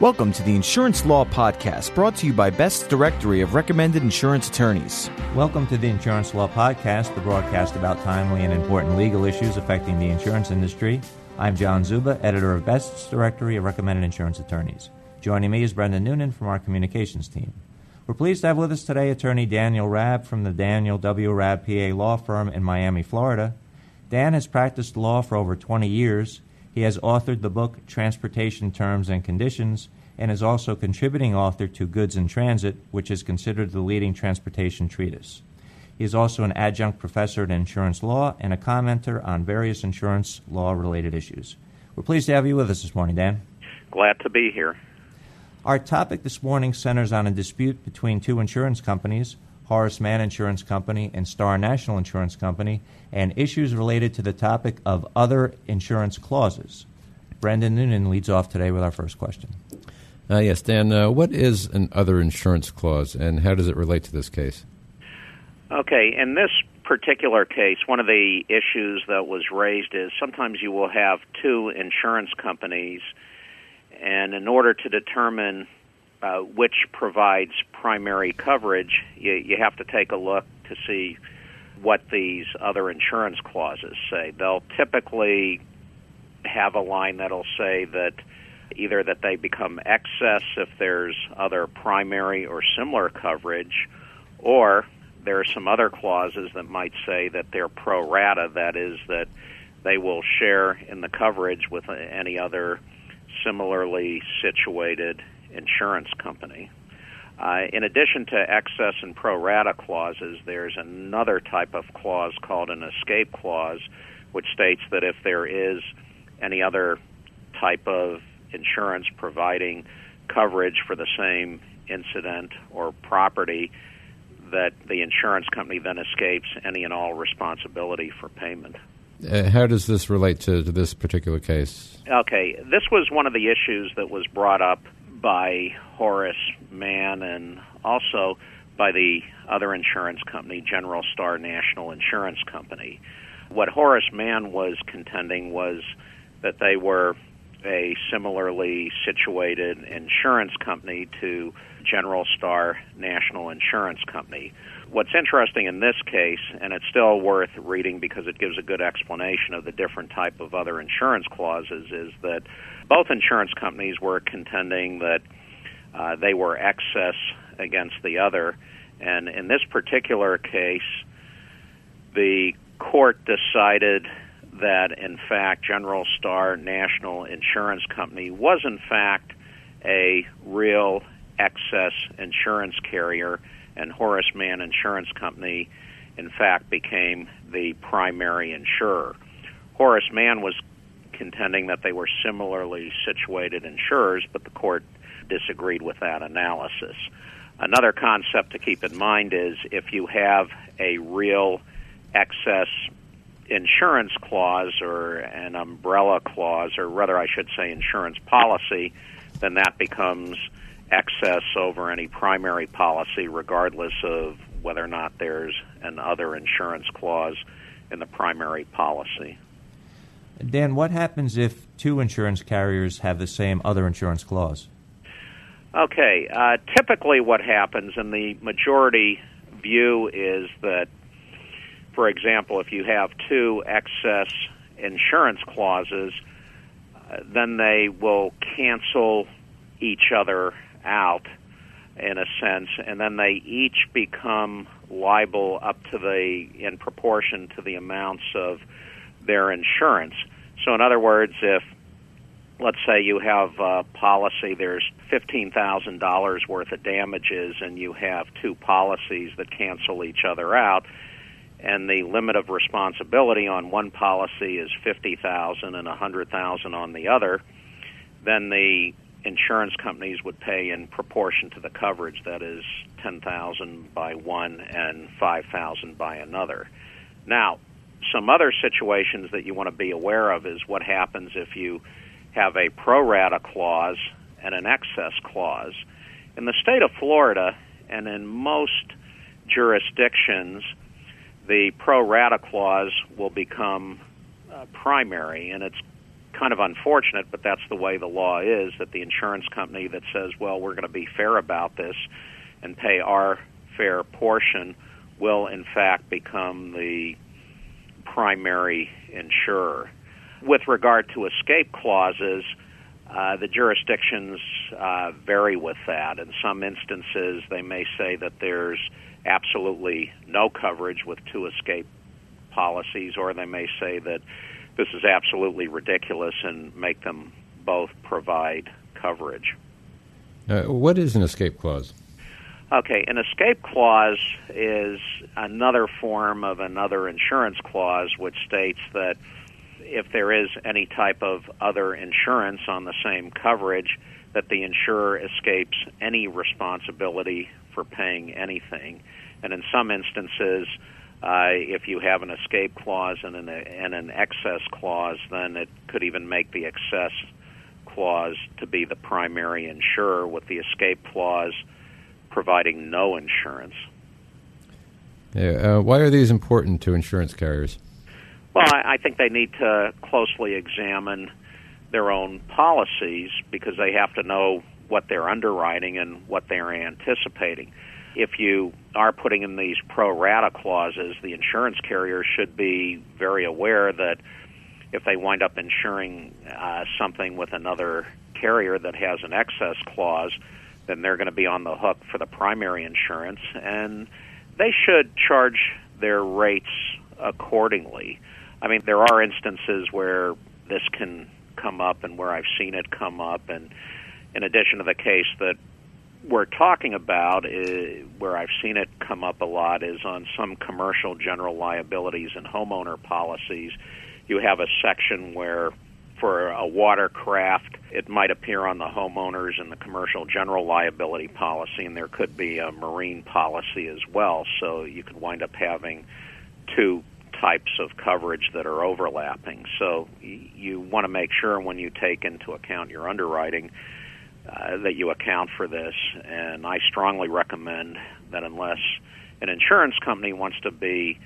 Welcome to the Insurance Law Podcast, brought to you by Best's Directory of Recommended Insurance Attorneys. Welcome to the Insurance Law Podcast, the broadcast about timely and important legal issues affecting the insurance industry. I'm John Zuba, editor of Best's Directory of Recommended Insurance Attorneys. Joining me is Brendan Noonan from our communications team. We're pleased to have with us today attorney Daniel Rabb from the Daniel W. Rabb PA law firm in Miami, Florida. Dan has practiced law for over 20 years. He has authored the book Transportation Terms and Conditions and is also contributing author to Goods in Transit, which is considered the leading transportation treatise. He is also an adjunct professor in insurance law and a commenter on various insurance law related issues. We're pleased to have you with us this morning, Dan. Glad to be here. Our topic this morning centers on a dispute between two insurance companies, Horace Mann Insurance Company and Star National Insurance Company, and issues related to the topic of other insurance clauses. Brendan Noonan leads off today with our first question. Uh, yes, Dan, uh, what is an other insurance clause and how does it relate to this case? Okay, in this particular case, one of the issues that was raised is sometimes you will have two insurance companies, and in order to determine uh, which provides primary coverage, you, you have to take a look to see what these other insurance clauses say. They'll typically have a line that'll say that either that they become excess if there's other primary or similar coverage, or there are some other clauses that might say that they're pro rata, that is, that they will share in the coverage with any other similarly situated insurance company. Uh, in addition to excess and pro rata clauses, there's another type of clause called an escape clause, which states that if there is any other type of insurance providing coverage for the same incident or property, that the insurance company then escapes any and all responsibility for payment. Uh, how does this relate to, to this particular case? Okay, this was one of the issues that was brought up by Horace Mann and also by the other insurance company, General Star National Insurance Company. What Horace Mann was contending was that they were a similarly situated insurance company to General Star National Insurance Company. What's interesting in this case, and it's still worth reading because it gives a good explanation of the different type of other insurance clauses, is that both insurance companies were contending that uh, they were excess against the other. And in this particular case, the court decided that, in fact, General Star National Insurance Company was, in fact, a real excess insurance carrier, and Horace Mann Insurance Company, in fact, became the primary insurer. Horace Mann was contending that they were similarly situated insurers, but the court disagreed with that analysis. Another concept to keep in mind is if you have a real excess insurance clause or an umbrella clause, or rather, I should say, insurance policy, then that becomes excess over any primary policy, regardless of whether or not there's an other insurance clause in the primary policy. Dan, what happens if two insurance carriers have the same other insurance clause? Okay, uh, typically what happens, and the majority view is that, for example, if you have two excess insurance clauses, uh, then they will cancel each other out in a sense, and then they each become liable up to the in proportion to the amounts of their insurance. So, in other words, if let's say you have a policy, there's $15,000 worth of damages, and you have two policies that cancel each other out, and the limit of responsibility on one policy is 50,000 and a 100,000 on the other, then the insurance companies would pay in proportion to the coverage that is 10,000 by one and 5,000 by another. Now, some other situations that you want to be aware of is what happens if you have a pro rata clause and an excess clause. In the state of Florida and in most jurisdictions, the pro rata clause will become uh, primary, and it's kind of unfortunate, but that's the way the law is that the insurance company that says, well, we're going to be fair about this and pay our fair portion will, in fact, become the primary insurer. With regard to escape clauses, uh, the jurisdictions uh, vary with that. In some instances, they may say that there's absolutely no coverage with two escape policies, or they may say that this is absolutely ridiculous and make them both provide coverage. Uh, what is an escape clause? Okay, an escape clause is another form of another insurance clause which states that if there is any type of other insurance on the same coverage, that the insurer escapes any responsibility for paying anything. And in some instances, uh, if you have an escape clause and an, and an excess clause, then it could even make the excess clause to be the primary insurer, with the escape clause providing no insurance. Yeah, uh, why are these important to insurance carriers? Well, I, I think they need to closely examine their own policies because they have to know what they're underwriting and what they're anticipating. If you are putting in these pro rata clauses, the insurance carrier should be very aware that if they wind up insuring uh, something with another carrier that has an excess clause, then they're going to be on the hook for the primary insurance, and they should charge their rates accordingly. I mean, there are instances where this can come up and where I've seen it come up, and in addition to the case that we're talking about, is, uh, where I've seen it come up a lot, is on some commercial general liabilities and homeowner policies. You have a section where for a watercraft, it might appear on the homeowners and the commercial general liability policy, and there could be a marine policy as well. So you could wind up having two types of coverage that are overlapping. So you want to make sure when you take into account your underwriting uh, that you account for this. And I strongly recommend that unless an insurance company wants to be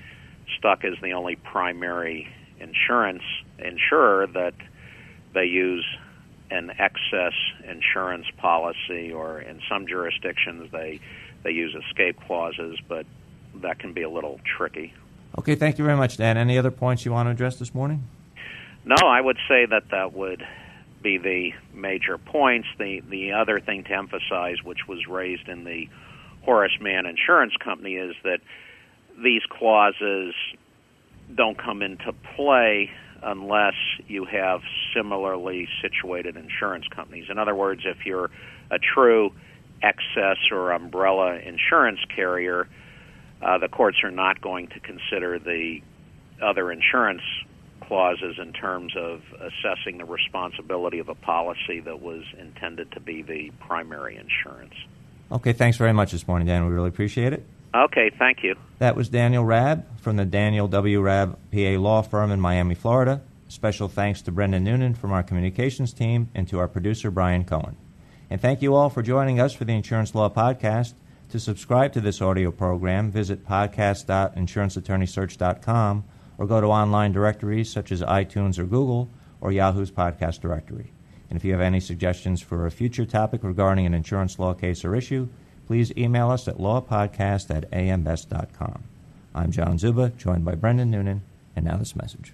stuck as the only primary insurance insurer, that they use an excess insurance policy, or in some jurisdictions they they use escape clauses, but that can be a little tricky. Okay, thank you very much, Dan. Any other points you want to address this morning? No, I would say that that would be the major points. The the other thing to emphasize, which was raised in the Horace Mann Insurance Company, is that these clauses don't come into play unless you have similarly situated insurance companies. In other words, if you're a true excess or umbrella insurance carrier, uh, the courts are not going to consider the other insurance clauses in terms of assessing the responsibility of a policy that was intended to be the primary insurance. Okay, thanks very much this morning, Dan. We really appreciate it. Okay, thank you. That was Daniel Rabb from the Daniel W. Rabb PA Law Firm in Miami, Florida. Special thanks to Brendan Noonan from our communications team and to our producer, Brian Cohen. And thank you all for joining us for the Insurance Law Podcast. To subscribe to this audio program, visit podcast.insuranceattorneysearch.com or go to online directories such as iTunes or Google or Yahoo's podcast directory. And if you have any suggestions for a future topic regarding an insurance law case or issue, please email us at lawpodcast at ambest.com. I'm John Zuba, joined by Brendan Noonan, and now this message.